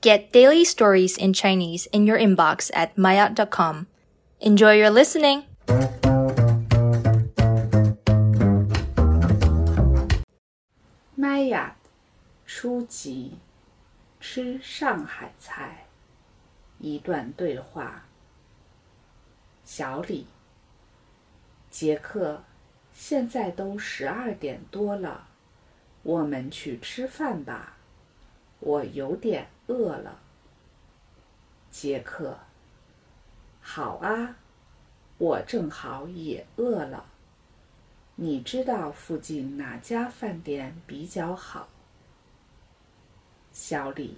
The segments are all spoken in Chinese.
Get daily stories in Chinese in your inbox at maya.com. Enjoy your listening! 麦雅初级吃上海菜，一段对话。小李，杰克，现在都十二点多了，我们去吃饭吧。我有点 饿了。杰克，好啊，我正好也饿了。你知道附近哪家饭店比较好？小李，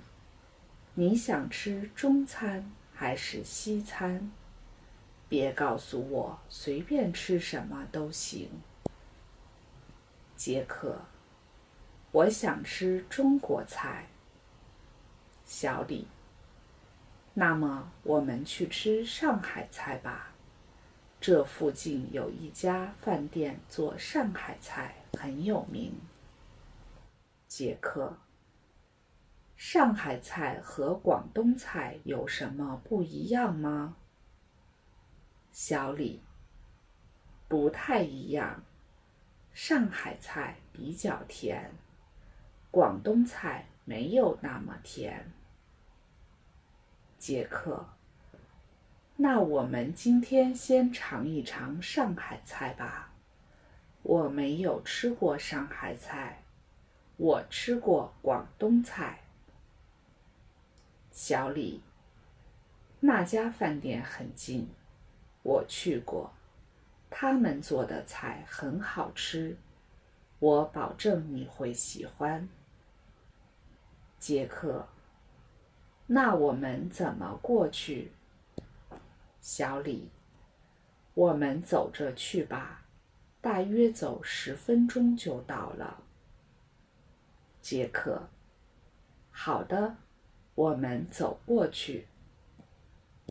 你想吃中餐还是西餐？别告诉我随便吃什么都行。杰克，我想吃中国菜。小李，那么我们去吃上海菜吧。这附近有一家饭店做上海菜很有名。杰克，上海菜和广东菜有什么不一样吗？小李，不太一样。上海菜比较甜，广东菜没有那么甜。杰克，那我们今天先尝一尝上海菜吧。我没有吃过上海菜，我吃过广东菜。小李，那家饭店很近，我去过，他们做的菜很好吃，我保证你会喜欢。杰克。那我们怎么过去？小李，我们走着去吧，大约走十分钟就到了。杰克，好的，我们走过去。